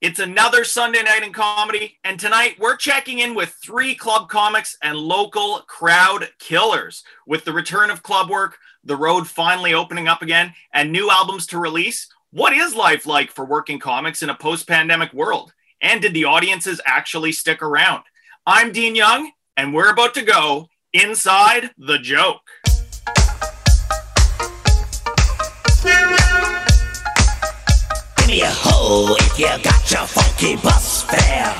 It's another Sunday night in comedy, and tonight we're checking in with three club comics and local crowd killers. With the return of club work, the road finally opening up again, and new albums to release, what is life like for working comics in a post pandemic world? And did the audiences actually stick around? I'm Dean Young, and we're about to go inside the joke. Me a if you got your funky bus fare.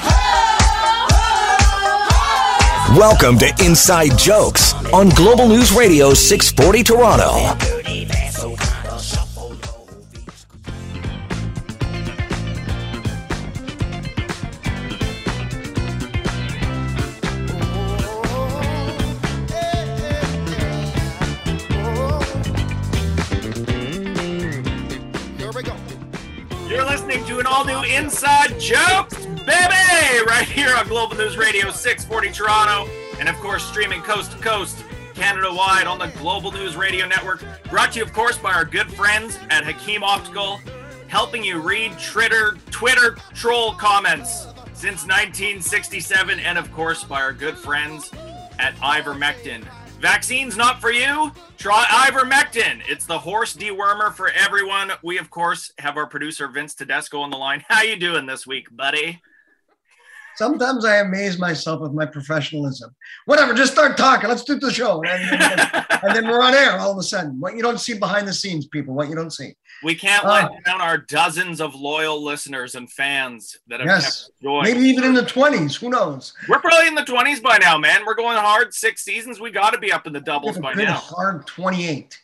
Welcome to Inside Jokes on Global News Radio 640 Toronto. Inside Jokes, baby, right here on Global News Radio 640 Toronto, and of course, streaming coast to coast, Canada wide on the Global News Radio Network. Brought to you, of course, by our good friends at Hakim Optical, helping you read Twitter, Twitter troll comments since 1967, and of course, by our good friends at Ivermectin. Vaccines not for you? Try ivermectin. It's the horse dewormer for everyone. We of course have our producer Vince Tedesco on the line. How you doing this week, buddy? Sometimes I amaze myself with my professionalism. Whatever, just start talking. Let's do the show. And then, and then we're on air all of a sudden. What you don't see behind the scenes, people, what you don't see. We can't let down our dozens of loyal listeners and fans that have Yes. kept joy. Maybe even in the 20s. Who knows? We're probably in the 20s by now, man. We're going hard six seasons. We got to be up in the doubles by good now. hard 28.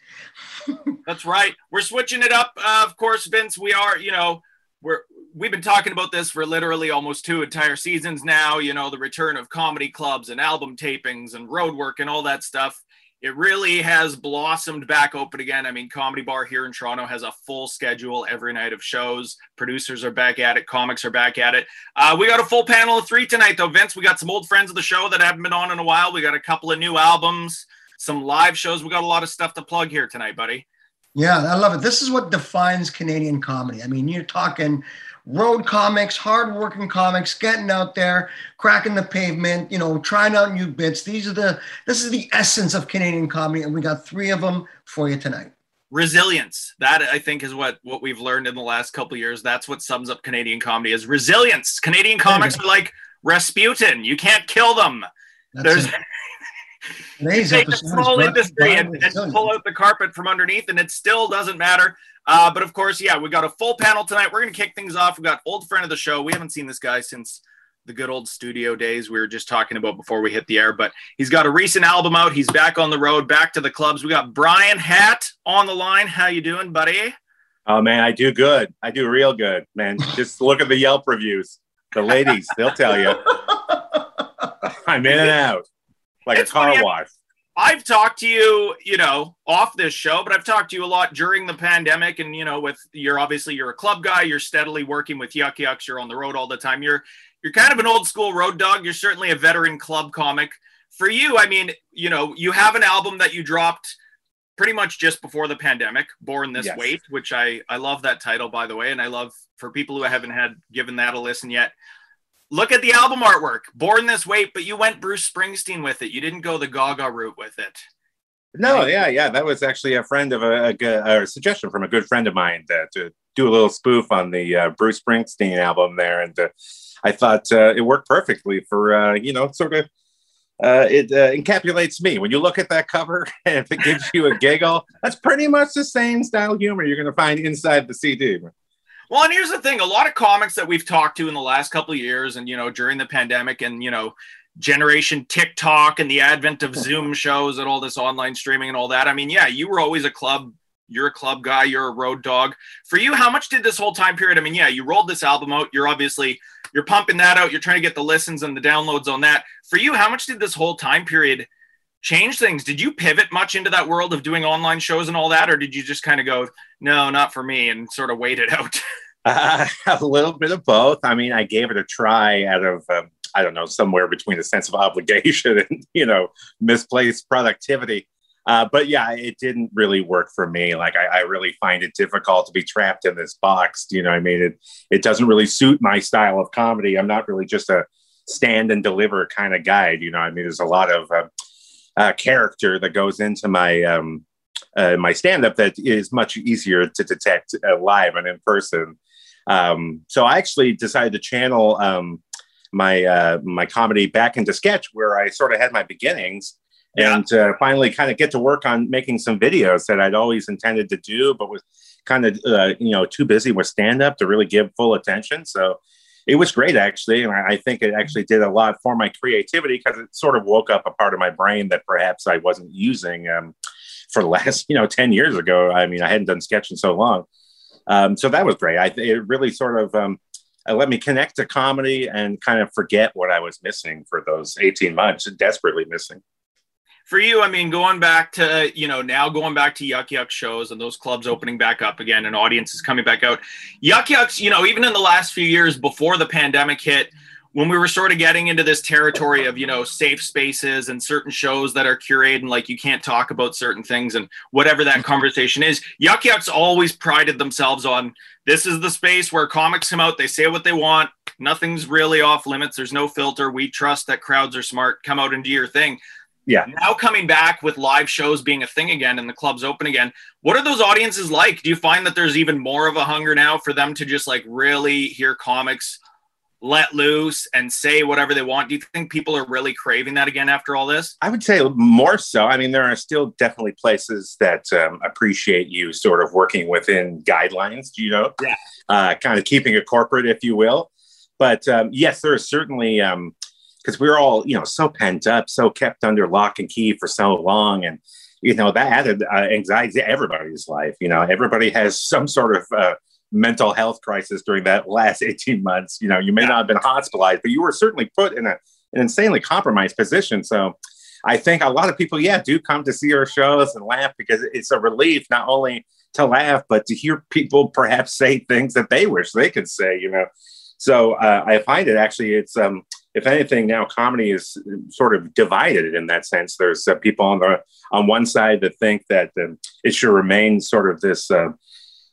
That's right. We're switching it up. Uh, of course, Vince, we are, you know, we're we've been talking about this for literally almost two entire seasons now, you know, the return of comedy clubs and album tapings and road work and all that stuff. It really has blossomed back open again. I mean, Comedy Bar here in Toronto has a full schedule every night of shows. Producers are back at it. Comics are back at it. Uh, we got a full panel of three tonight, though, Vince. We got some old friends of the show that haven't been on in a while. We got a couple of new albums, some live shows. We got a lot of stuff to plug here tonight, buddy. Yeah, I love it. This is what defines Canadian comedy. I mean, you're talking road comics, hardworking comics, getting out there, cracking the pavement, you know, trying out new bits. These are the this is the essence of Canadian comedy, and we got three of them for you tonight. resilience. That i think is what what we've learned in the last couple of years. That's what sums up canadian comedy is resilience. Canadian comics are like rasputin. You can't kill them. That's there's it. Today's take the episode small brought to you industry and, and pull out the carpet from underneath and it still doesn't matter uh, but of course yeah we got a full panel tonight we're going to kick things off We've got old friend of the show we haven't seen this guy since the good old studio days we were just talking about before we hit the air but he's got a recent album out he's back on the road back to the clubs we got bryan hatt on the line how you doing buddy Oh man, I do good. I do real good, man. Just look at the Yelp reviews. The ladies, they'll tell you. I'm in and out like It's a car funny, wash. I've talked to you, you know, off this show, but I've talked to you a lot during the pandemic. And, you know, with you're obviously you're a club guy, you're steadily working with Yuk Yuks, you're on the road all the time. You're you're kind of an old school road dog. You're certainly a veteran club comic. For you, I mean, you know, you have an album that you dropped pretty much just before the pandemic, Born This Yes. Weight, which I I love that title by the way, and I love for people who haven't had given that a listen yet. Look at the album artwork, Born This Weight, but you went Bruce Springsteen with it. You didn't go the Gaga route with it. No, yeah, yeah. That was actually a friend of a, a, a suggestion from a good friend of mine to, to do a little spoof on the uh, Bruce Springsteen album there, and uh, I thought uh, it worked perfectly for uh, you know sort of. Uh, it uh, encapsulates me when you look at that cover and if it gives you a giggle that's pretty much the same style humor you're going to find inside the cd Well, and here's the thing: a lot of comics that we've talked to in the last couple of years, and you know, during the pandemic, and you know, generation TikTok and the advent of Zoom shows and all this online streaming and all that. I mean, yeah, you were always a club. You're a club guy. You're a road dog. For you, how much did this whole time period? I mean, yeah, you rolled this album out. You're obviously you're pumping that out. You're trying to get the listens and the downloads on that. For you, how much did this whole time period change things? Did you pivot much into that world of doing online shows and all that, or did you just kind of go, no, not for me, and sort of wait it out? Uh, a little bit of both. I mean, I gave it a try out of, um, I don't know, somewhere between a sense of obligation and, you know, misplaced productivity. Uh, but yeah, it didn't really work for me. Like I, I, really find it difficult to be trapped in this box. You know, I mean, it it doesn't really suit my style of comedy. I'm not really just a stand and deliver kind of guide. You know, I mean, there's a lot of uh, uh, character that goes into my um, uh, my stand up that is much easier to detect uh, live and in person. Um, so I actually decided to channel um, my uh, my comedy back into sketch, where I sort of had my beginnings, yeah. and uh, finally kind of get to work on making some videos that I'd always intended to do, but was kind of uh, you know too busy with stand up to really give full attention. So it was great actually, and I think it actually did a lot for my creativity because it sort of woke up a part of my brain that perhaps I wasn't using um, for the last you know ten years ago. I mean, I hadn't done sketch in so long, um, so that was great. I it really sort of um, let me connect to comedy and kind of forget what I was missing for those eighteen months, desperately missing for you, I mean, going back to, you know, now going back to Yuk Yuk shows and those clubs opening back up again and audiences coming back out. Yuk Yuks, you know, even in the last few years before the pandemic hit, when we were sort of getting into this territory of, you know, safe spaces and certain shows that are curated and like you can't talk about certain things and whatever that mm-hmm. conversation is, Yuk Yuks always prided themselves on this is the space where comics come out, they say what they want, nothing's really off limits, there's no filter. We trust that crowds are smart, come out and do your thing yeah. Now coming back with live shows being a thing again and the clubs open again, what are those audiences like? Do you find that there's even more of a hunger now for them to just like really hear comics let loose and say whatever they want? Do you think people are really craving that again after all this? I would say more so. I mean, there are still definitely places that um, appreciate you sort of working within guidelines, you know, yeah. uh, kind of keeping it corporate, if you will. But um, yes, there is certainly um, because we are all you know so pent up so kept under lock and key for so long and you know that added uh, anxiety to everybody's life you know everybody has some sort of uh, mental health crisis during that last 18 months. You know you may not have been hospitalized but you were certainly put in a, an insanely compromised position. So i think a lot of people yeah do come to see our shows and laugh because it's a relief not only to laugh but to hear people perhaps say things that they wish they could say you know. So uh, i find it actually it's um if anything, now comedy is sort of divided in that sense. There's uh, people on the on one side that think that um, it should remain sort of this uh,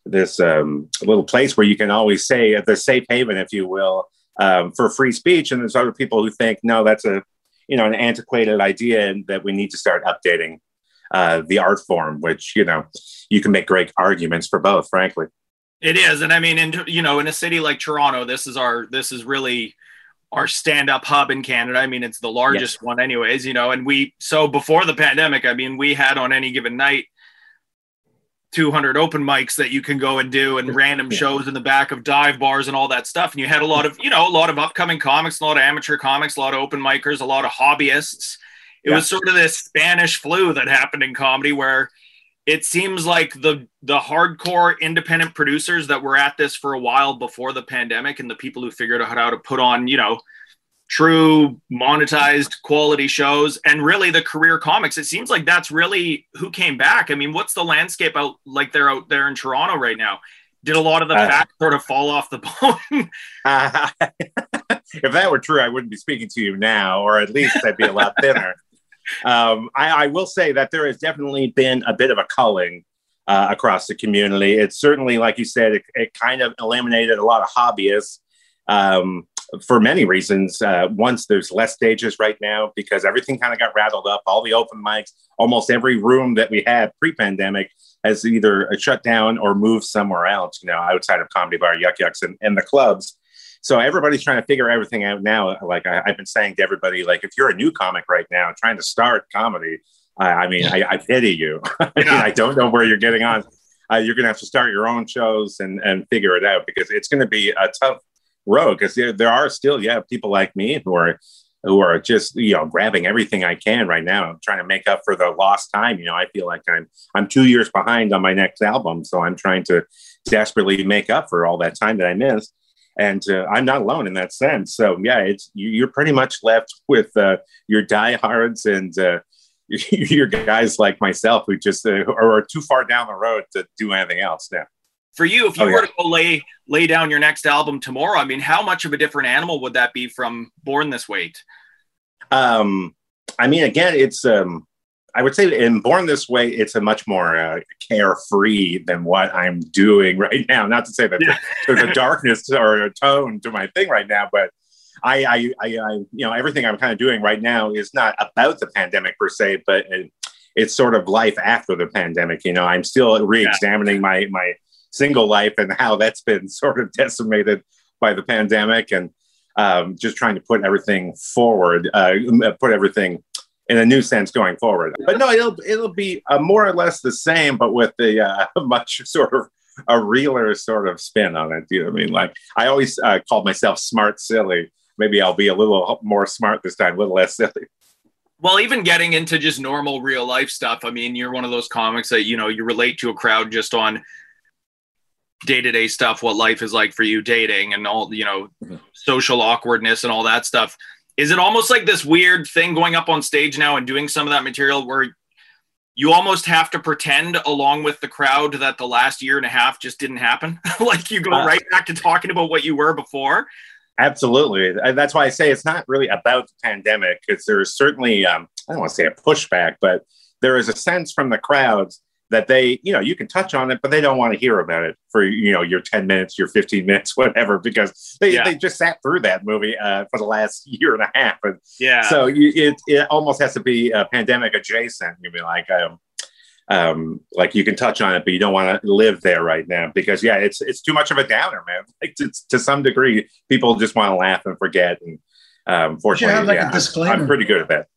this um, little place where you can always say at the safe haven, if you will, um, for free speech, and there's other people who think no, that's a you know an antiquated idea, and that we need to start updating uh, the art form. Which you know you can make great arguments for both, frankly. It is, and I mean, in you know, in a city like Toronto, this is our this is really our stand-up hub in Canada. I mean, it's the largest yes. one, anyways. You know, and we so before the pandemic, I mean, we had on any given night 200 open mics that you can go and do and random shows in the back of dive bars and all that stuff. And you had a lot of you know a lot of upcoming comics a lot of amateur comics a lot of open micers a lot of hobbyists. It yeah. was sort of this spanish flu that happened in comedy where it seems like the the hardcore independent producers that were at this for a while before the pandemic and the people who figured out how to put on you know true monetized quality shows and really the career comics. It seems like that's really who came back. I mean what's the landscape out like they're out there in toronto right now? Did a lot of the uh, fat sort of fall off the bone? Uh, if that were true i wouldn't be speaking to you now or at least i'd be a lot thinner. Um, I, I, will say that there has definitely been a bit of a culling uh, across the community. It's certainly, like you said, it, it kind of eliminated a lot of hobbyists. Um, for many reasons. Uh, once there's less stages right now because everything kind of got rattled up. All the open mics, almost every room that we had pre-pandemic has either shut down or moved somewhere else. You know, outside of Comedy Bar, Yuk Yuk's, and, and the clubs. So everybody's trying to figure everything out now. Like I, have been saying to everybody, like if you're a new comic right now trying to start comedy, I, I mean, I, I, pity you. I, mean, I don't know where you're getting on. Uh, you're going to have to start your own shows and and figure it out because it's going to be a tough road. Because there there are still yeah people like me who are who are just you know grabbing everything I can right now. I'm trying to make up for the lost time. You know, I feel like I'm I'm two years behind on my next album, so I'm trying to desperately make up for all that time that I missed and uh, I'm not alone in that sense. So yeah, it's you, are pretty much left with uh, your diehards and uh, your guys like myself who just uh, are too far down the road to do anything else now. For you, if you oh, were yeah. to go lay lay down your next album tomorrow, I mean, how much of a different animal would that be from Born This Weight? Um, I mean, again, it's um, I would say in Born This Way, it's a much more uh, carefree than what I'm doing right now. Not to say that Yeah. there's a darkness or a tone to my thing right now, but I, I, I, I you know, everything I'm kind of doing right now is not about the pandemic per se, but it, it's sort of life after the pandemic. You know, I'm still re-examining my my single life and how that's been sort of decimated by the pandemic, and um, just trying to put everything forward, uh, put everything in a new sense going forward. But no, it'll it'll be uh, more or less the same, but with the uh, much sort of a realer sort of spin on it. You know I mean? Like I always uh, called myself smart silly. Maybe I'll be a little more smart this time, a little less silly. Well, even getting into just normal real life stuff. I mean, you're one of those comics that you know you relate to a crowd just on day to day stuff, what life is like for you, dating, and all you know, social awkwardness and all that stuff. Is it almost like this weird thing going up on stage now and doing some of that material where you almost have to pretend along with the crowd that the last year and a half just didn't happen? like you go Uh, right back to talking about what you were before. Absolutely. And that's why I say it's not really about the pandemic because there's certainly, um, I don't want to say a pushback, but there is a sense from the crowds that they, you know, you can touch on it, but they don't want to hear about it for, you know, your 10 minutes, your 15 minutes, whatever, because they, Yeah. they just sat through that movie uh, for the last year and a half. And Yeah. so you, it, it almost has to be uh, pandemic adjacent. You'd be like, um, um, like you can touch on it, but you don't want to live there right now because yeah, it's it's too much of a downer, man. Like to, to some degree, people just want to laugh and forget. And um, fortunately, have, like, a yeah, I'm- I'm pretty good at that.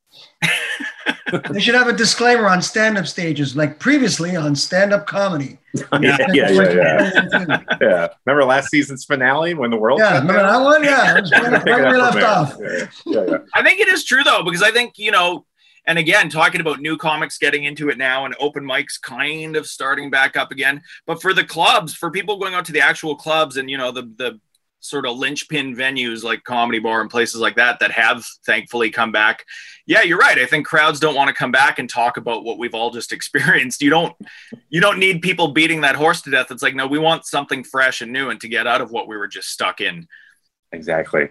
They should have a disclaimer on stand-up stages, like previously on stand-up comedy. yeah, yeah, yeah, yeah, yeah. yeah. Remember last season's finale when the world? Yeah, remember down? that one? Yeah, it was right, right where we left off. Yeah, yeah, yeah. I think it is true though, because I think, you know, and again, talking about new comics getting into it now and open mics kind of starting back up again. But for the clubs, for people going out to the actual clubs and, you know, the, the sort of linchpin venues like Comedy Bar and places like that that have thankfully come back. Yeah, you're right. I think crowds don't want to come back and talk about what we've all just experienced. You don't you don't need people beating that horse to death. It's like, no, we want something fresh and new and to get out of what we were just stuck in. Exactly.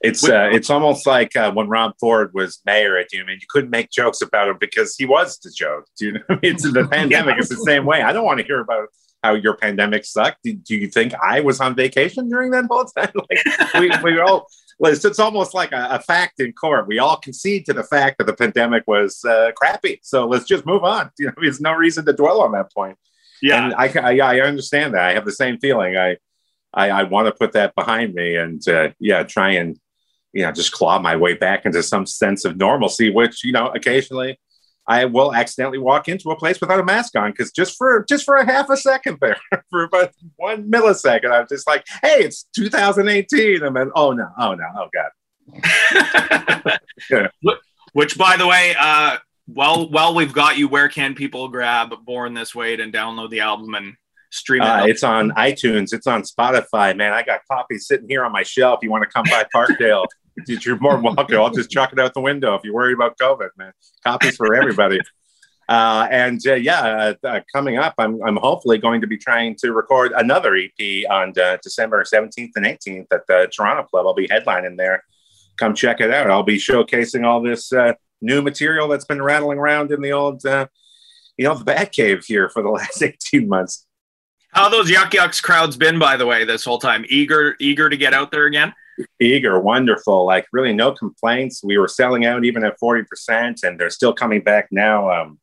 It's uh, it's almost like uh, when Rob Ford was mayor at you. I you couldn't make jokes about him because he was the joke. Do you know? I mean, It's the pandemic. It's the same way. I don't want to hear about how your pandemic sucked. Do, do you think I was on vacation during that whole time? Like we we all. It's, it's almost like a, a fact in court. We all concede to the fact that the pandemic was uh, crappy. So let's just move on. You know, there's no reason to dwell on that point. And I, I, yeah, I understand that. I have the same feeling. I, I, I want to put that behind me and, uh, yeah, try and, you know, just claw my way back into some sense of normalcy, which, you know, occasionally I will accidentally walk into a place without a mask on because just for just for a half a second there, for about one millisecond, I'm just like, hey, it's 2018. I'm like, oh no, oh no, oh God. Yeah. Which, by the way, uh, well, well, we've got you. Where can people grab "Born This Way" and download the album and stream it? Uh, it's on iTunes. It's on Spotify. Man, I got copies sitting here on my shelf. You want to come by Parkdale? You're more welcome. I'll just chuck it out the window if you're worried about COVID, man. Copies for everybody. Uh, and uh, yeah, uh, uh, coming up, I'm, I'm hopefully going to be trying to record another EP on uh, December 17th and 18th at the Toronto Club. I'll be headlining there. Come check it out. I'll be showcasing all this uh, new material that's been rattling around in the old, you know, the Bat Cave here for the last 18 months. How those Yuk Yuks crowds been, by the way, this whole time? Eager, eager to get out there again. Eager, wonderful, like really no complaints. We were selling out even at 40%, and they're still coming back now. Um,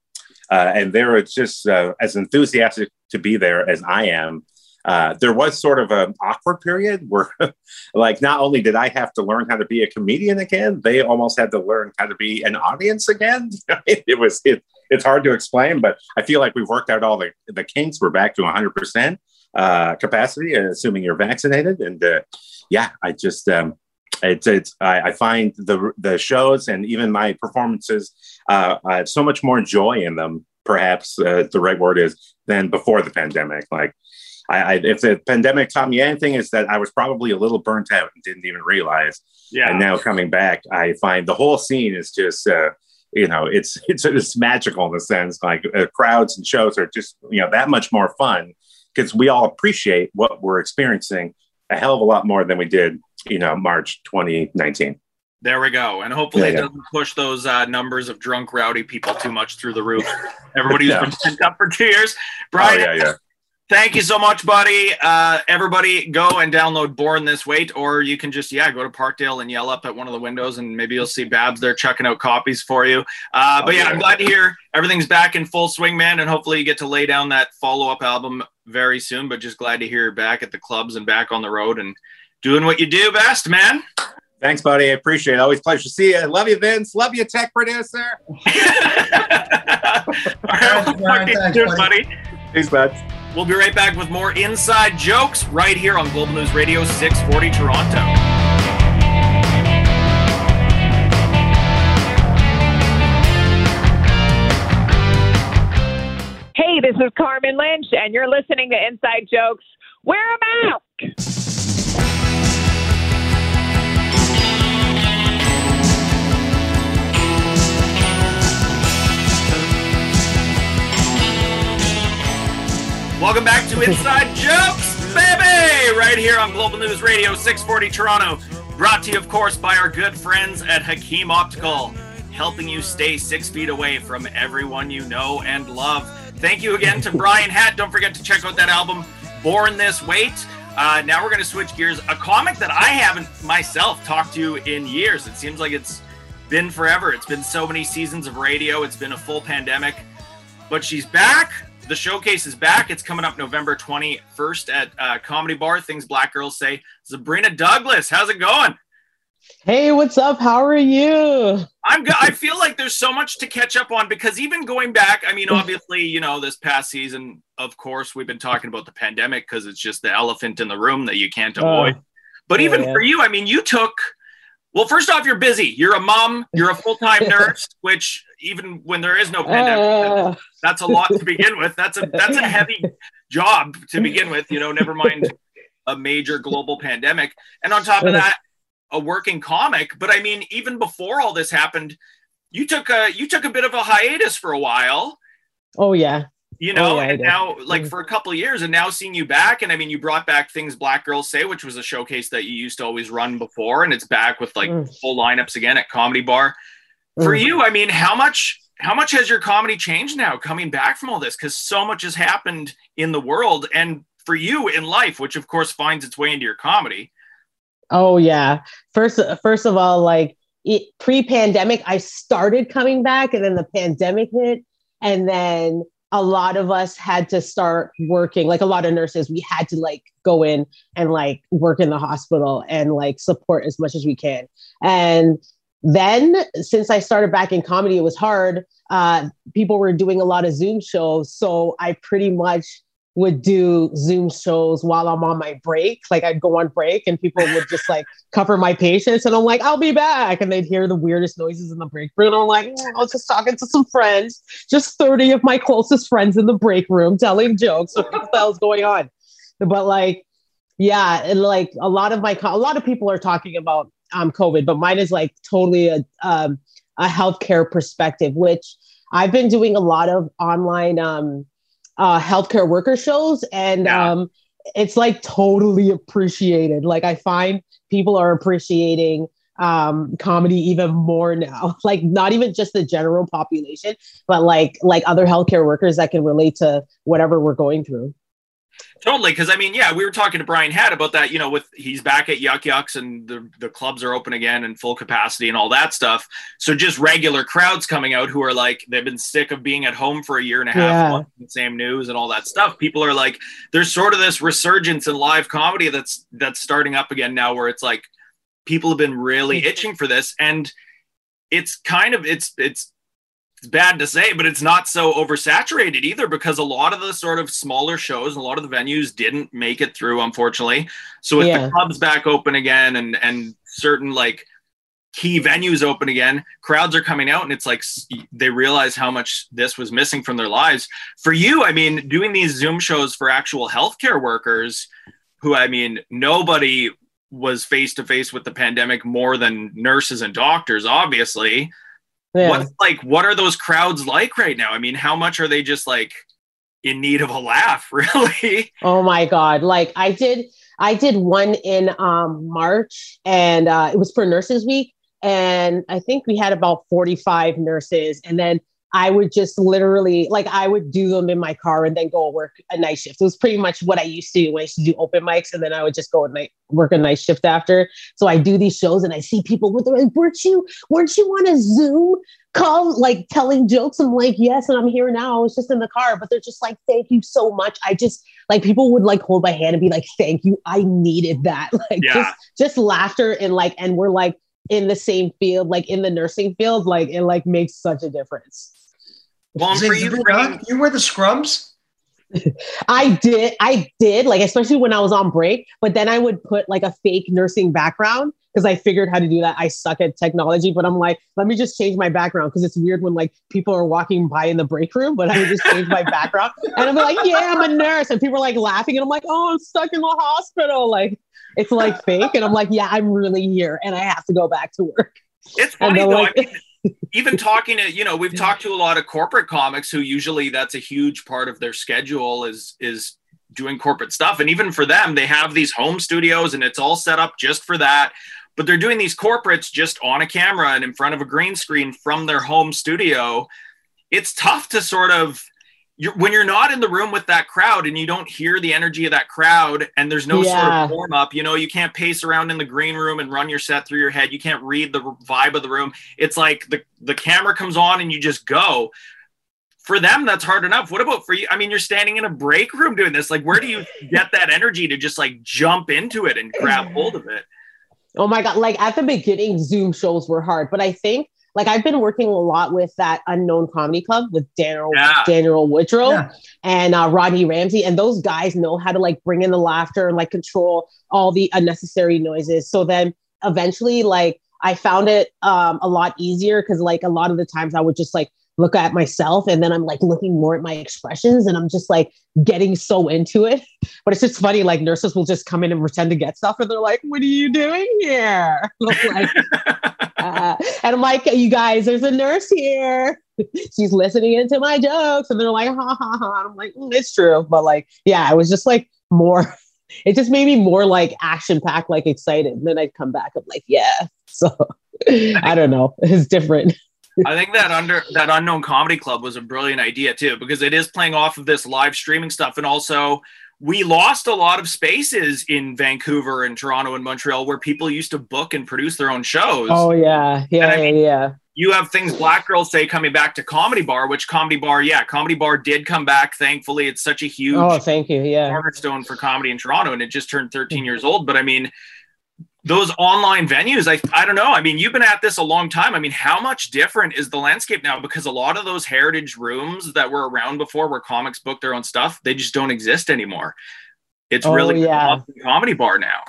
uh, and they were just uh, as enthusiastic to be there as I am. Uh, there was sort of an awkward period where, like, not only did I have to learn how to be a comedian again, they almost had to learn how to be an audience again. it was it, it's hard to explain, but I feel like we've worked out all the the kinks. We're back to 100 percent uh, capacity, assuming you're vaccinated. And uh, yeah, I just um, it's it's I, I find the the shows and even my performances uh, I have so much more joy in them. Perhaps uh, the right word is than before the pandemic. Like I, I, if the pandemic taught me anything, is that I was probably a little burnt out and didn't even realize. Yeah. And now coming back, I find the whole scene is just. Uh, you know, it's it's it's magical in the sense like uh, crowds and shows are just you know that much more fun because we all appreciate what we're experiencing a hell of a lot more than we did, you know, March 2019. There we go. And hopefully Yeah, it yeah. doesn't push those uh, numbers of drunk, rowdy people too much through the roof. Everybody's Yeah. been pent up for two years. Oh, Bryan, yeah, yeah. thank you so much, buddy. Uh, everybody go and download Born This Weight, or you can just, yeah, go to Parkdale and yell up at one of the windows, and maybe you'll see Babs there chucking out copies for you. Uh, but Oh, yeah, yeah. I'm glad to hear everything's back in full swing, man. And hopefully you get to lay down that follow up album very soon. But just glad to hear you're back at the clubs and back on the road and doing what you do best, man. Thanks, buddy. I appreciate it. Always a pleasure to see you. Love you, Vince. Love you, tech producer. All right, Thanks, Thanks, good, buddy. buddy. Peace, bud. We'll be right back with more inside jokes right here on Global News Radio 640 Toronto. Is Carmen Lynch, and you're listening to Inside Jokes. Wear a mask. Welcome back to Inside Jokes, baby! Right here on Global News Radio 640 Toronto. Brought to you, of course, by our good friends at Hakim Optical, helping you stay six feet away from everyone you know and love. Thank you again to Bryan Hatt. Don't forget to check out that album, Born This Weight. Uh, now we're going to switch gears. A comic that I haven't myself talked to in years. It seems like it's been forever. It's been so many seasons of radio, it's been a full pandemic but she's back. The showcase is back. It's coming up November 21st at uh, Comedy Bar. Things Black Girls Say. Zabrina Douglas, how's it going? Hey, what's up? How are you? I'm good. I feel like there's so much to catch up on because even going back, I mean, obviously, you know, this past season, of course, we've been talking about the pandemic because it's just the elephant in the room that you can't avoid. but yeah, even yeah. for you, I mean, you took. Well, first off, you're busy. You're a mom. You're a full time nurse, which even when there is no pandemic, Uh, that's a lot to begin with. That's a that's a heavy job to begin with. You know, never mind a major global pandemic, and on top of that, a working comic. But I mean, even before all this happened, you took a you took a bit of a hiatus for a while. oh yeah. You know, Oh, yeah, and now like Mhm. for a couple of years, and now seeing you back, and I mean, you brought back things Black Girls Say, which was a showcase that you used to always run before, and it's back with like Mm. full lineups again at Comedy Bar for Mm. you i mean how much how much has your comedy changed now coming back from all this because so much has happened in the world and for you in life which of course finds its way into your comedy Oh yeah. First, first of all, like it, pre-pandemic, I started coming back, and then the pandemic hit, and then a lot of us had to start working. Like a lot of nurses, we had to like go in and like work in the hospital and like support as much as we can. And then, since I started back in comedy, it was hard. Uh, people were doing a lot of Zoom shows, so I pretty much would do Zoom shows while I'm on my break. Like I'd go on break and people would just like cover my patients and I'm like, I'll be back. And they'd hear the weirdest noises in the break room. And I'm like, "Mm, I was just talking to some friends, just 30 of my closest friends in the break room telling jokes. What the hell's going on? But like, yeah, and like a lot of my, a lot of people are talking about um, COVID, but mine is like totally a, um, a healthcare perspective, which I've been doing a lot of online, um, uh, healthcare worker shows, and Yeah. um, it's like totally appreciated. Like I find people are appreciating um comedy even more now like not even just the general population but like like other healthcare workers that can relate to whatever we're going through totally because i mean yeah we were talking to bryan Hatt about that you know with he's back at yuk yuks and the, the clubs are open again and full capacity and all that stuff so just regular crowds coming out who are like they've been sick of being at home for a year and a half Yeah. the same news and all that stuff people are like there's sort of this resurgence in live comedy that's that's starting up again now where it's like people have been really itching for this and it's kind of it's it's it's bad to say but it's not so oversaturated either because a lot of the sort of smaller shows and a lot of the venues didn't make it through unfortunately. So with Yeah. the clubs back open again and and certain like key venues open again crowds are coming out and it's like they realize how much this was missing from their lives. For you i mean doing these zoom shows for actual healthcare workers who i mean nobody was face to face with the pandemic more than nurses and doctors obviously yeah what's like what are those crowds like right now i mean how much are they just like in need of a laugh really Oh my god! Like I did, I did one in um March, and uh, it was for Nurses Week, and I think we had about 45 nurses. And then I would just literally, like, I would do them in my car and then go work a night shift. It was pretty much what I used to do when I used to do open mics. And then I would just go and night, work a night shift after. So I do these shows and I see people with, like, weren't you, weren't you on a Zoom call, like telling jokes? I'm like, yes. And I'm here now. I was just in the car, but they're just like, thank you so much. I just, like, people would like hold my hand and be like, thank you. I needed that. Like, Yeah. just, just laughter and like, and we're like, in the same field, like in the nursing field, like it like makes such a difference. Well, for you, really you wear the scrubs? I did, I did, like especially when I was on break, but then I would put like a fake nursing background because I figured how to do that. I suck at technology, but I'm like, let me just change my background because it's weird when like people are walking by in the break room, but I would just change my background and I'm like, yeah, I'm a nurse, and people are like laughing, and I'm like, oh, I'm stuck in the hospital, like it's like fake, and I'm like, yeah, I'm really here, and I have to go back to work. It's funny they're though. like- I mean, even talking to you know, we've talked to a lot of corporate comics who usually that's a huge part of their schedule is is doing corporate stuff, and even for them, they have these home studios and it's all set up just for that. But they're doing these corporates just on a camera and in front of a green screen from their home studio. It's tough to sort of you're, when you're not in the room with that crowd and you don't hear the energy of that crowd and there's no sort of warm up, you know, you can't pace around in the green room and run your set through your head. You can't read the vibe of the room. It's like the, the camera comes on and you just go. For them, that's hard enough. What about for you? I mean, you're standing in a break room doing this. Like, where do you get that energy to just like jump into it and grab hold of it? Oh my god! Like at the beginning, Zoom shows were hard, but I think like I've been working a lot with that Unknown Comedy Club with Daniel Yeah. Daniel Woodrow Yeah. and uh, Rodney Ramsey, and those guys know how to like bring in the laughter and like control all the unnecessary noises. So then eventually, like I found it um, a lot easier because like a lot of the times I would just like look at myself and then I'm like looking more at my expressions and I'm just like getting so into it. But it's just funny, like nurses will just come in and pretend to get stuff, and they're like, "What are you doing here?" Like, uh, and I'm like, "You guys, there's a nurse here. She's listening into my jokes," and they're like, "Ha ha ha!" And I'm like, mm, "It's true," but like, yeah, I was just like more. It just made me more like action packed, like excited. And then I'd come back, I'm like, "Yeah." So I don't know. It's different. I think that under that unknown comedy club was a brilliant idea too, because it is playing off of this live streaming stuff, and also we lost a lot of spaces in Vancouver and Toronto and Montreal where people used to book and produce their own shows. Oh yeah, yeah, I yeah, yeah. You have things Black Girls say coming back to Comedy Bar, which Comedy Bar, yeah, Comedy Bar did come back. Thankfully, it's such a huge Oh, thank you. Yeah. cornerstone for comedy in Toronto, and it just turned 13 years old. But I mean, those online venues, I I don't know. I mean, you've been at this a long time. I mean, how much different is the landscape now? Because a lot of those heritage rooms that were around before, where comics book their own stuff, they just don't exist anymore. It's Oh, really yeah. a comedy bar now.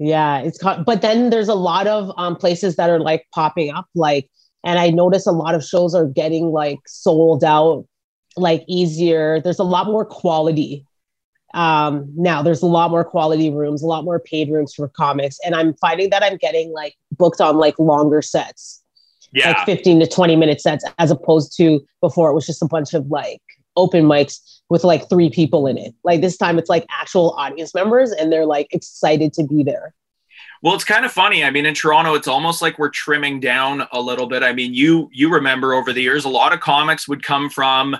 Yeah, it's co- but then there's a lot of um places that are like popping up like and I notice a lot of shows are getting like sold out like easier. There's a lot more quality. Um now there's a lot more quality rooms, a lot more paid rooms for comics and I'm finding that I'm getting like booked on like longer sets. Yeah, Like 15 to 20 minute sets as opposed to before it was just a bunch of like open mics with like three people in it. Like this time it's like actual audience members and they're like excited to be there. Well, it's kind of funny. I mean, in Toronto, it's almost like we're trimming down a little bit. I mean, you you remember over the years, a lot of comics would come from,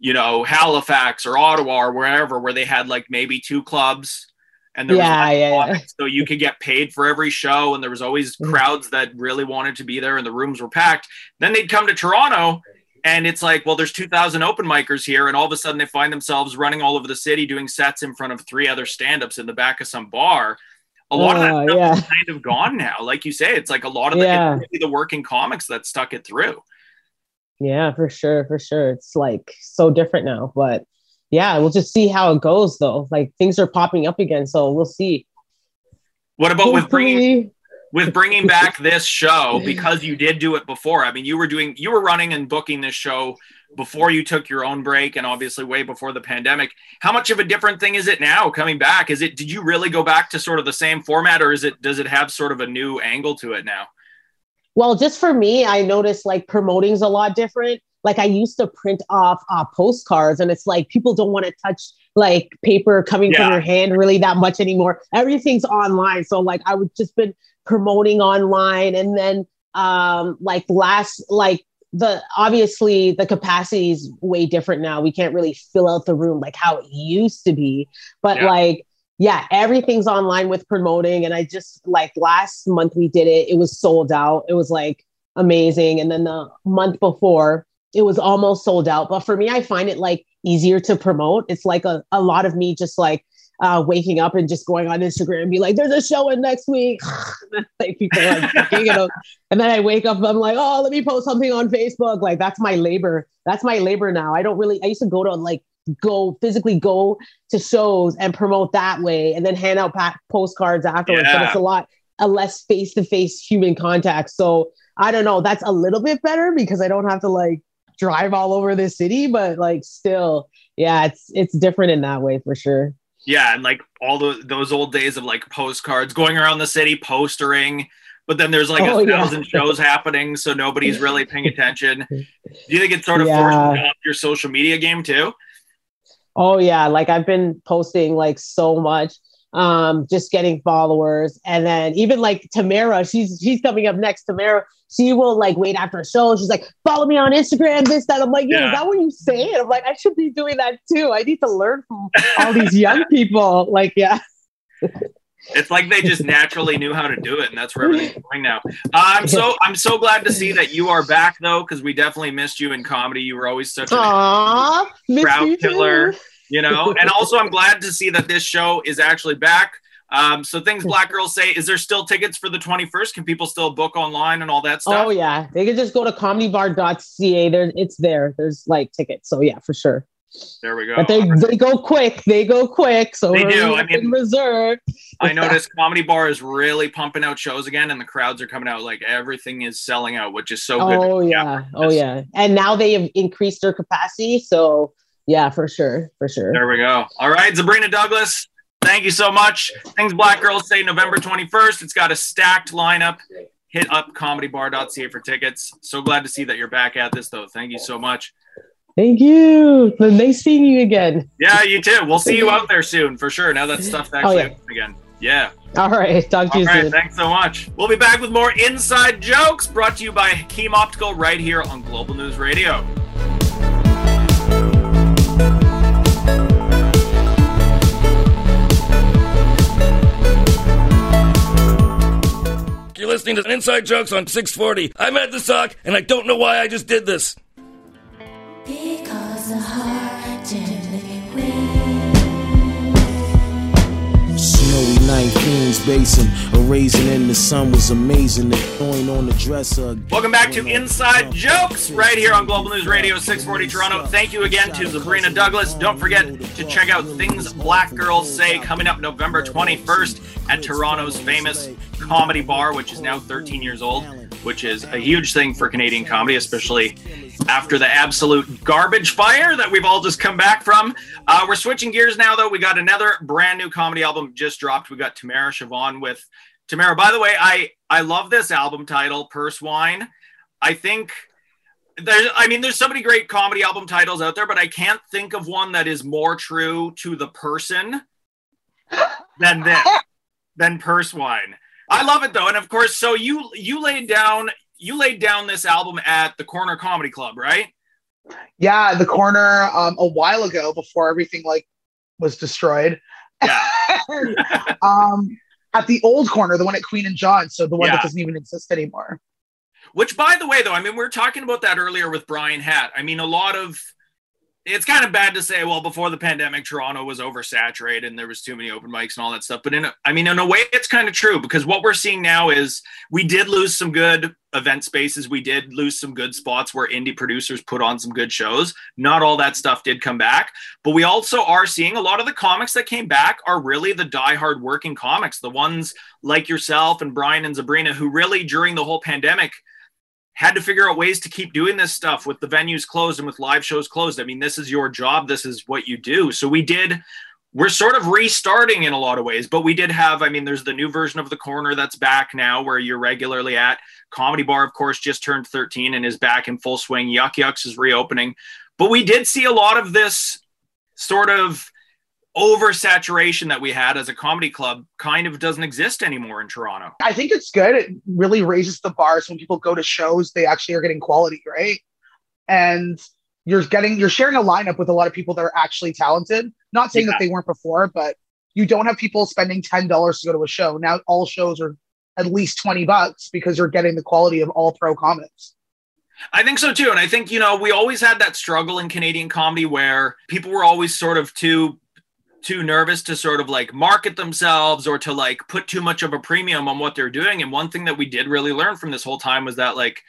you know, Halifax or Ottawa or wherever, where they had like maybe two clubs, and there Yeah, was yeah, yeah. so you could get paid for every show, and there was always Mhm. crowds that really wanted to be there, and the rooms were packed. Then they'd come to Toronto. And it's like, well, there's 2,000 open micers here, and all of a sudden they find themselves running all over the city doing sets in front of three other stand-ups in the back of some bar. A lot of that Oh, stuff yeah. is kind of gone now. Like you say, it's like a lot of the, really the working comics that stuck it through. Yeah, for sure, for sure. It's like so different now, but yeah, we'll just see how it goes though. Like things are popping up again, so we'll see. What about with bringing with bringing back this show because you did do it before? I mean, you were doing you were running and booking this show before you took your own break and obviously way before the pandemic. How much of a different thing is it now coming back? Is it did you really go back to sort of the same format or is it does it have sort of a new angle to it now? Well, just for me, I noticed like promoting's a lot different. Like I used to print off uh, postcards, and it's like people don't want to touch like paper coming Yeah. from your hand really that much anymore. Everything's online. So like I would just been promoting online and then um like last like the obviously the capacity is way different now. We can't really fill out the room like how it used to be. But Yeah. like yeah, everything's online with promoting. And I just like last month we did it, it was sold out. It was like amazing. And then the month before, it was almost sold out. But for me, I find it like easier to promote. It's like a, a lot of me just like uh, waking up and just going on Instagram and be like, there's a show in next week. like people booking it and then I wake up, I'm like, oh, let me post something on Facebook. Like that's my labor. That's my labor now. I don't really, I used to go to like, go physically go to shows and promote that way and then hand out pa- postcards afterwards. But it's a lot, a less face-to-face human contact. So I don't know. That's a little bit better because I don't have to like drive all over the city, but like still, yeah, it's it's different in that way for sure. Yeah, and like all the, those old days of like postcards going around the city postering, but then there's like Oh, a yeah. thousand shows happening, so nobody's really paying attention. Do you think it sort of Yeah. forced up your social media game too? Oh yeah, like I've been posting like so much, um, just getting followers, and then even like Tamara, she's she's coming up next. Tamara, she will like wait after a show. She's like, follow me on Instagram, this that. I'm like, yeah, Yeah. is that what you say? I'm like, I should be doing that too. I need to learn from all these young people. Like, yeah. It's like they just naturally knew how to do it, and that's where everything's going now. Uh, I'm so I'm so glad to see that you are back though, because we definitely missed you in comedy. You were always such a crowd killer, you know. And also, I'm glad to see that this show is actually back. Um, so things black girls say. Is there still tickets for the 21st? Can people still book online and all that stuff? Oh yeah, they can just go to comedybar.ca. There, it's there. There's like tickets. So yeah, for sure. There we go. But they they go quick. They go quick. So They do, I mean- reserve. I noticed Comedy Bar is really pumping out shows again, and the crowds are coming out like everything is selling out, which is so good. Oh yeah. Oh yeah. And now they have increased their capacity. So yeah, for sure. For sure. There we go. All right, Zabrina Douglas, thank you so much. Things Black Girls say November 21st. It's got a stacked lineup. Hit up comedybar.ca for tickets. So glad to see that you're back at this, though. Thank you so much. Thank you. Nice seeing you again. Yeah, you too. We'll see you out there soon for sure. Now that oh, stuff's actually Oh, yeah. again. Yeah. All right. Talk to All you right. soon. Thanks so much. We'll be back with more inside jokes brought to you by Hakim Optical right here on Global News Radio. You're listening to Inside Jokes on 640. I'm at the sock, and I don't know why I just did this. Because the heart generally wins. Snowy night, Queens Basin. A raisin in the sun was amazing. The joint on the dresser. Welcome back to Inside Jokes right here on Global News Radio 640 Toronto. Thank you again to Zabrina Douglas. Don't forget to check out Things Black Girls Say coming up November 21st at Toronto's famous comedy bar, which is now 13 years old, which is a huge thing for Canadian comedy, especially after the absolute garbage fire that we've all just come back from. Uh, we're switching gears now, though. We got another brand new comedy album just dropped. We got Tamara Shevon with Tamara. By the way, I I love this album title, Purse Wine. I think there's I mean there's so many great comedy album titles out there, but I can't think of one that is more true to the person than this than Purse Wine. I love it though, and of course, so you you laid down you laid down this album at the Corner Comedy Club, right? Yeah, the corner um, a while ago before everything like was destroyed. Yeah. um, at the old corner, the one at Queen and John, so the one Yeah. that doesn't even exist anymore. Which, by the way, though, I mean, we were talking about that earlier with Bryan Hatt. I mean, a lot of it's kind of bad to say, well, before the pandemic, Toronto was oversaturated and there was too many open mics and all that stuff. But in, a, I mean, in a way, it's kind of true because what we're seeing now is we did lose some good event spaces. We did lose some good spots where indie producers put on some good shows. Not all that stuff did come back, but we also are seeing a lot of the comics that came back are really the diehard working comics, the ones like yourself and Bryan and Zabrina, who really during the whole pandemic had to figure out ways to keep doing this stuff with the venues closed and with live shows closed. I mean, this is your job. This is what you do. So we did, we're sort of restarting in a lot of ways, but we did have, I mean, there's the new version of the corner that's back now where you're regularly at. Comedy Bar, of course, just turned 13 and is back in full swing. Yuk Yuks is reopening. But we did see a lot of this sort of oversaturation that we had as a comedy club kind of doesn't exist anymore in Toronto. I think it's good. It really raises the bars when people go to shows, they actually are getting quality, right? And you're getting you're sharing a lineup with a lot of people that are actually talented. Not saying Yeah. that they weren't before, but you don't have people spending ten dollars to go to a show. Now all shows are at least twenty bucks because you're getting the quality of all pro comics. I think so too. And I think, you know, we always had that struggle in Canadian comedy where people were always sort of too too nervous to sort of like market themselves or to like put too much of a premium on what they're doing. And one thing that we did really learn from this whole time was that like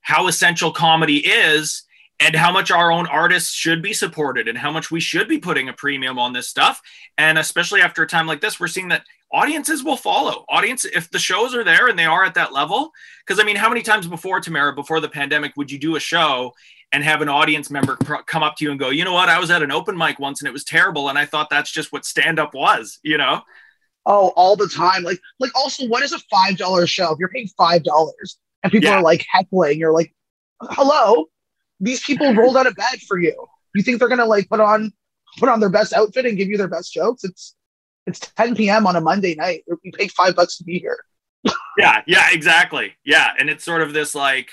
how essential comedy is and how much our own artists should be supported and how much we should be putting a premium on this stuff. And especially after a time like this, we're seeing that audiences will follow. Audience, if the shows are there and they are at that level, because I mean, how many times before Tamara, before the pandemic, would you do a show and have an audience member come up to you and go, you know what, I was at an open mic once and it was terrible, and I thought that's just what stand up was, you know? Oh, all the time. Like like also what is a five dollar show? If you're paying five dollars and people Yeah. are like heckling, you're like, hello, these people rolled out of bed for you. You think they're gonna like put on put on their best outfit and give you their best jokes? It's it's 10 p.m. on a Monday night. You pay five bucks to be here. Yeah, yeah, exactly. Yeah, and it's sort of this like,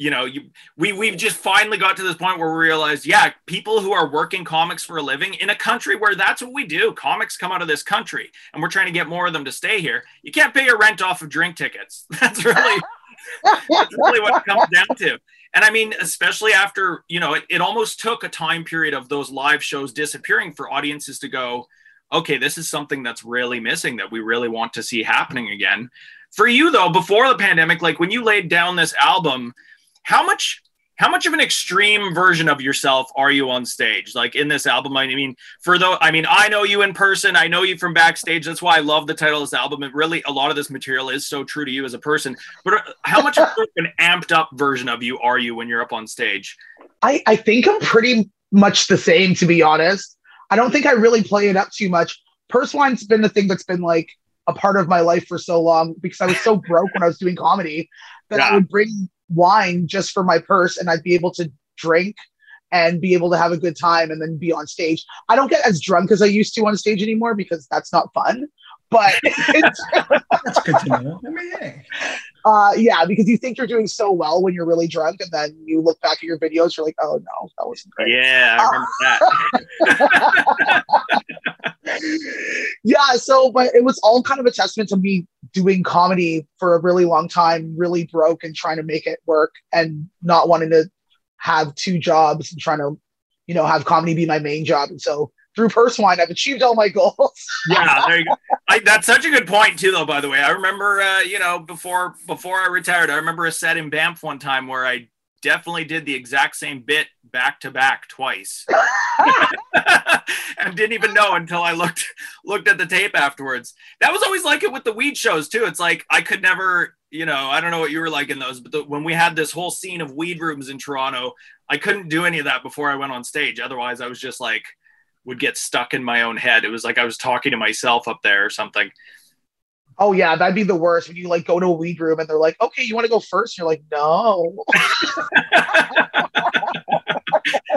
you know, you we we've just finally got to this point where we realize, yeah, people who are working comics for a living in a country where that's what we do. Comics come out of this country, and we're trying to get more of them to stay here. You can't pay your rent off of drink tickets. That's really that's really what it comes down to. And I mean, especially after, you know, it, it almost took a time period of those live shows disappearing for audiences to go, okay, this is something that's really missing that we really want to see happening again. For you though, before the pandemic, like when you laid down this album, how much how much of an extreme version of yourself are you on stage? Like in this album, I mean, for though, I mean, I know you in person, I know you from backstage. That's why I love the title of this album. It really, a lot of this material is so true to you as a person. But uh, how much of an amped up version of you are you when you're up on stage? I, I think I'm pretty much the same, to be honest. I don't think I really play it up too much. Purse wine's been the thing that's been like a part of my life for so long because I was so broke when I was doing comedy that I Yeah. would bring wine just for my purse and I'd be able to drink and be able to have a good time and then be on stage. I don't get as drunk as I used to on stage anymore because that's not fun. But it's, That's good to know. I mean, hey. uh, yeah, because you think you're doing so well when you're really drunk, and then you look back at your videos, you're like, oh no, that wasn't great. Yeah, I remember that. yeah so but it was all kind of a testament to me doing comedy for a really long time really broke and trying to make it work and not wanting to have two jobs and trying to you know have comedy be my main job and so through purse wine i've achieved all my goals yeah, there you go. I, that's such a good point too, though. By the way, I remember, uh, you know, before before I retired, I remember a set in Banff one time where I definitely did the exact same bit back to back twice, and didn't even know until I looked looked at the tape afterwards. That was always like it with the weed shows too. It's like I could never, you know, I don't know what you were like in those, but the, when we had this whole scene of weed rooms in Toronto, I couldn't do any of that before I went on stage. Otherwise, I was just like would get stuck in my own head. It was like I was talking to myself up there or something. Oh yeah that'd be the worst when you like go to a weed room and they're like okay you want to go first you're like no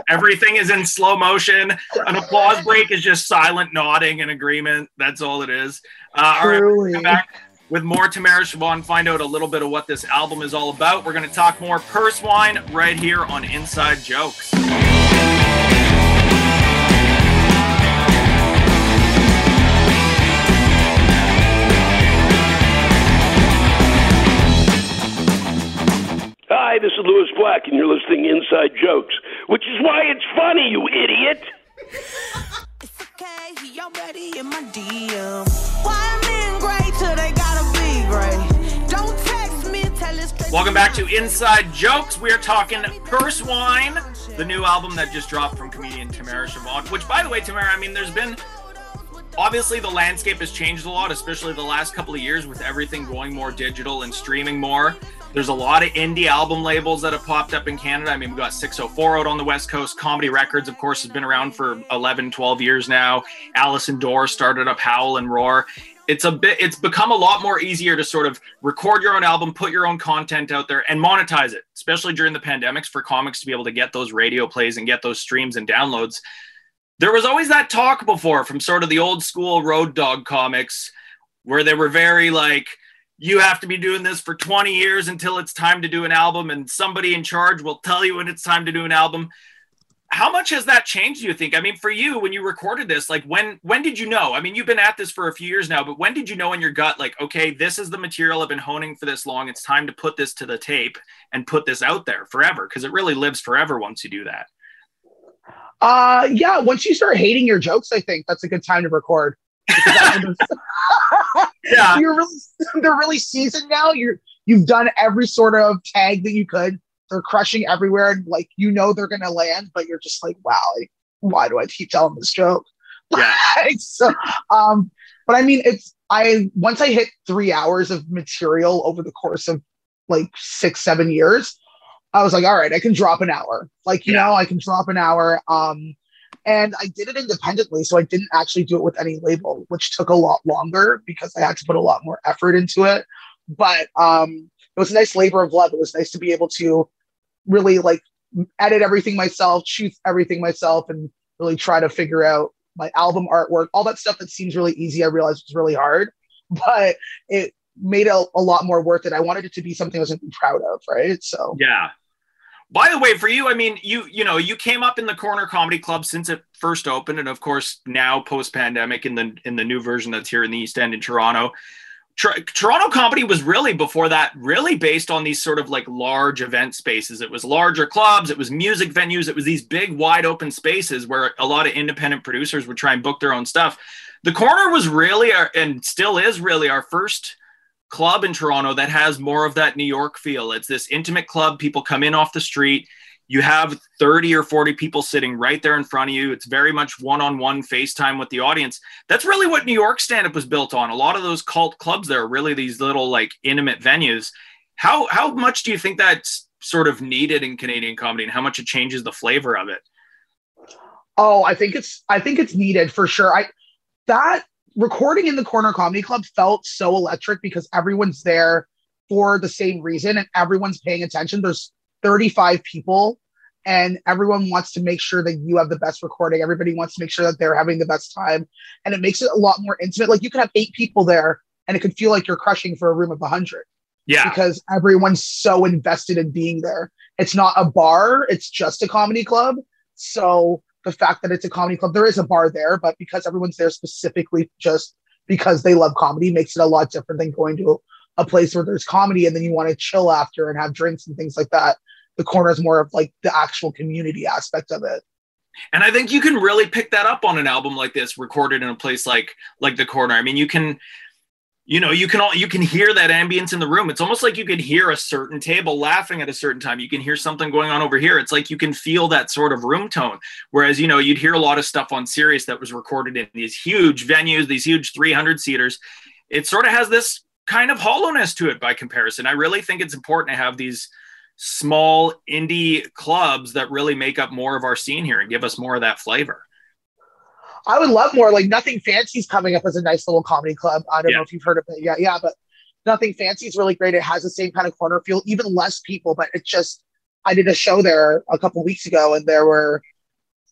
Everything is in slow motion. An applause break is just silent nodding in agreement. That's all it is. Uh, all right, we're gonna come back with more Tamara Shevon, find out a little bit of what this album is all about. We're going to talk more purse wine right here on Inside Jokes. Hi, this is Lewis Black, and you're listening to Inside Jokes, which is why it's funny, you idiot. Y'all ready in my DM. Why men great till they gotta be great? Don't text me, tell it straight. Welcome back to Inside Jokes. We are talking Purse Wine, the new album that just dropped from comedian Tamara Shevon. Which, by the way, Tamara, I mean, there's been obviously the landscape has changed a lot, especially the last couple of years with everything going more digital and streaming more. There's a lot of indie album labels that have popped up in Canada. I mean, we've got 604 out on the West Coast. Comedy Records, of course, has been around for 11, 12 years now. Allison Dorr started up Howl and Roar. It's a bit it's become a lot more easier to sort of record your own album, put your own content out there and monetize it, especially during the pandemics for comics to be able to get those radio plays and get those streams and downloads there was always that talk before from sort of the old school road dog comics where they were very like you have to be doing this for 20 years until it's time to do an album and somebody in charge will tell you when it's time to do an album how much has that changed do you think i mean for you when you recorded this like when when did you know i mean you've been at this for a few years now but when did you know in your gut like okay this is the material i've been honing for this long it's time to put this to the tape and put this out there forever because it really lives forever once you do that Uh, yeah. Once you start hating your jokes, I think that's a good time to record. Because that's when they're- yeah, you're really they're really seasoned now. You're you've done every sort of tag that you could. They're crushing everywhere, and like you know they're gonna land, but you're just like, wow, like, why do I keep telling this joke? Yeah. Like, so, um, but I mean, it's I once I hit three hours of material over the course of like six, seven years, I was like, all right, I can drop an hour. Like, you know, I can drop an hour. Um, and I did it independently, so I didn't actually do it with any label, which took a lot longer because I had to put a lot more effort into it. But um, it was a nice labor of love. It was nice to be able to really like edit everything myself, shoot everything myself, and really try to figure out my album artwork, all that stuff that seems really easy. I realized was really hard, but it made it a lot more worth it. I wanted it to be something I was going to be proud of, right? So Yeah. By the way, for you, I mean, you you know, you came up in the Corner Comedy Club since it first opened, and of course now post pandemic in the in the new version that's here in the East End in Toronto. Tr- Toronto comedy was really before that really based on these sort of like large event spaces. It was larger clubs, it was music venues, it was these big wide open spaces where a lot of independent producers would try and book their own stuff. The Corner was really our, and still is really our first club in Toronto that has more of that New York feel. It's this intimate club. People come in off the street. You have 30 or 40 people sitting right there in front of you. It's very much one on one FaceTime with the audience. That's really what New York stand up was built on. A lot of those cult clubs there are really these little like intimate venues. How, how much do you think that's sort of needed in Canadian comedy and how much it changes the flavor of it? Oh, I think it's I think it's needed for sure. I that recording in the corner comedy club felt so electric because everyone's there for the same reason and everyone's paying attention. There's 35 people and everyone wants to make sure that you have the best recording. Everybody wants to make sure that they're having the best time. And it makes it a lot more intimate. Like you could have eight people there and it could feel like you're crushing for a room of 100 Yeah. because everyone's so invested in being there. It's not a bar, it's just a comedy club. So the fact that it's a comedy club, there is a bar there, but because everyone's there specifically just because they love comedy makes it a lot different than going to a place where there's comedy and then you want to chill after and have drinks and things like that. The corner is more of like the actual community aspect of it. and i think you can really pick that up on an album like this recorded in a place like like the corner i mean you can you know you can all you can hear that ambience in the room. It's almost like you could hear a certain table laughing at a certain time. You can hear something going on over here. It's like you can feel that sort of room tone. Whereas you know you'd hear a lot of stuff on Sirius that was recorded in these huge venues these huge 300 seaters. It sort of has this kind of hollowness to it by comparison. I really think it's important to have these small indie clubs that really make up more of our scene here and give us more of that flavor I would love more. Like Nothing Fancy's coming up as a nice little comedy club. I don't Yeah. know if you've heard of it. Yeah, yeah, but Nothing Fancy is really great. It has the same kind of corner feel, even less people, but it just I did a show there a couple weeks ago and there were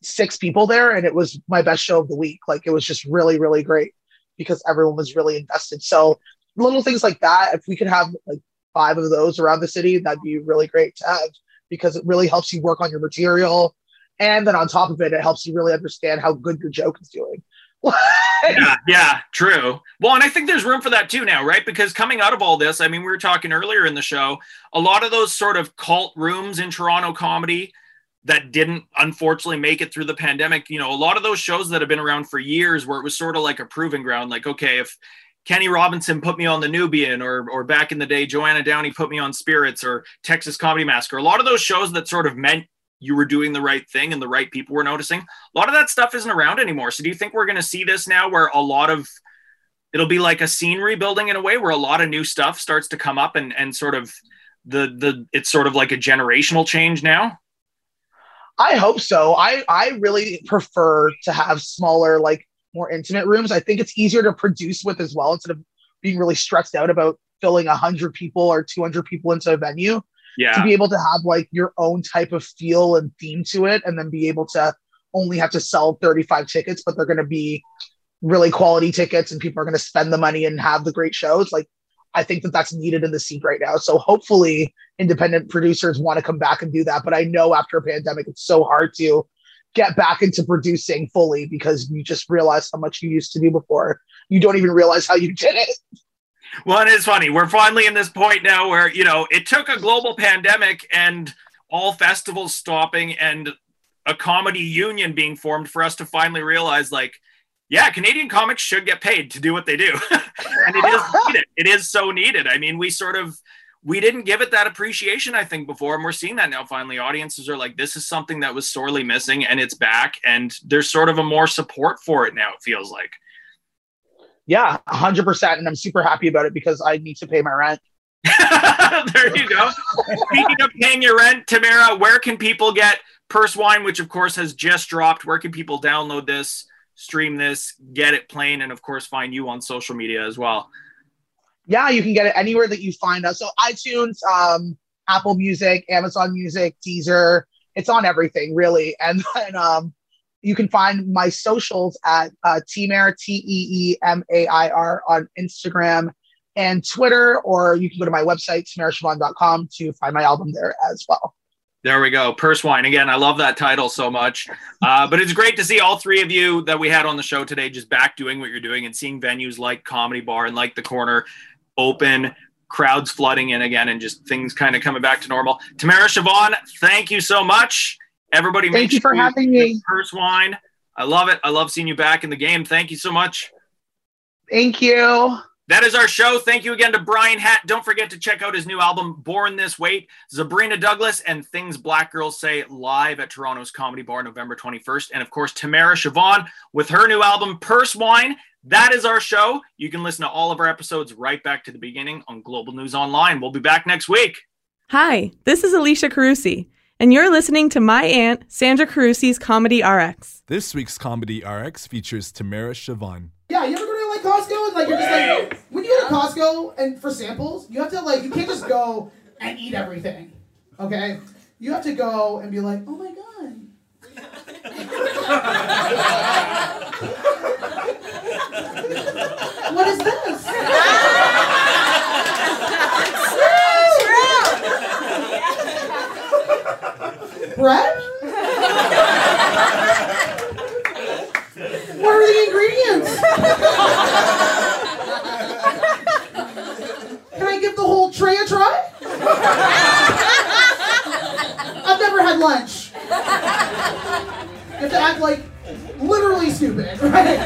six people there and it was my best show of the week. Like it was just really, really great because everyone was really invested. So little things like that, if we could have like five of those around the city, that'd be really great to have because it really helps you work on your material. And then on top of it, it helps you really understand how good your joke is doing. yeah, yeah, true. Well, and I think there's room for that too now, right? Because coming out of all this, I mean, we were talking earlier in the show, a lot of those sort of cult rooms in Toronto comedy that didn't unfortunately make it through the pandemic, you know, a lot of those shows that have been around for years where it was sort of like a proving ground, like, okay, if Kenny Robinson put me on the Nubian or or back in the day, Joanna Downey put me on Spirits or Texas Comedy Massacre, a lot of those shows that sort of meant you were doing the right thing and the right people were noticing. A lot of that stuff isn't around anymore. So do you think we're going to see this now where a lot of it'll be like a scene rebuilding in a way where a lot of new stuff starts to come up and and sort of the the it's sort of like a generational change now? I hope so. I I really prefer to have smaller, like more intimate rooms. I think it's easier to produce with as well instead of being really stressed out about filling hundred people or two hundred people into a venue. Yeah. To be able to have like your own type of feel and theme to it, and then be able to only have to sell 35 tickets, but they're going to be really quality tickets and people are going to spend the money and have the great shows. Like, I think that that's needed in the scene right now. So hopefully, independent producers want to come back and do that. But I know after a pandemic, it's so hard to get back into producing fully because you just realize how much you used to do before. You don't even realize how you did it. Well, it's funny. We're finally in this point now where, you know, it took a global pandemic and all festivals stopping and a comedy union being formed for us to finally realize, like, yeah, Canadian comics should get paid to do what they do. and it is needed. It is so needed. I mean, we sort of we didn't give it that appreciation, I think, before, and we're seeing that now. Finally, audiences are like, "This is something that was sorely missing, and it's back." And there's sort of a more support for it now. It feels like. Yeah, 100%. And I'm super happy about it because I need to pay my rent. there you go. Speaking of paying your rent, Tamara, where can people get Purse Wine, which of course has just dropped? Where can people download this, stream this, get it playing, and of course find you on social media as well? Yeah, you can get it anywhere that you find us. So iTunes, um, Apple Music, Amazon Music, Deezer. It's on everything really. And then um, you can find my socials at uh, Teemair, T E E M A I R on Instagram and Twitter, or you can go to my website, teemairsiobhan.com to find my album there as well. There we go. Purse wine. Again, I love that title so much. Uh, but it's great to see all three of you that we had on the show today just back doing what you're doing and seeing venues like Comedy Bar and like The Corner open, crowds flooding in again, and just things kind of coming back to normal. Tamara Shevon, thank you so much. Everybody, Thank make you for sure having me. Purse wine. I love it. I love seeing you back in the game. Thank you so much. Thank you. That is our show. Thank you again to Bryan Hatt. Don't forget to check out his new album, Born This Weight. Zabrina Douglas and Things Black Girls Say live at Toronto's Comedy Bar November 21st. And of course, Tamara Shevon with her new album, Purse Wine. That is our show. You can listen to all of our episodes right back to the beginning on Global News Online. We'll be back next week. Hi, this is Alicia Carusi, and you're listening to my aunt, Sandra Carusi's Comedy RX. This week's Comedy RX features Tamara Shevon. Yeah, you ever go to like Costco and like you're just like when you go to Costco and for samples, you have to like you can't just go and eat everything. Okay? You have to go and be like, oh my god. what is this? Bread? What are the ingredients? Can I give the whole tray a try? I've never had lunch. You have to act like literally stupid, right?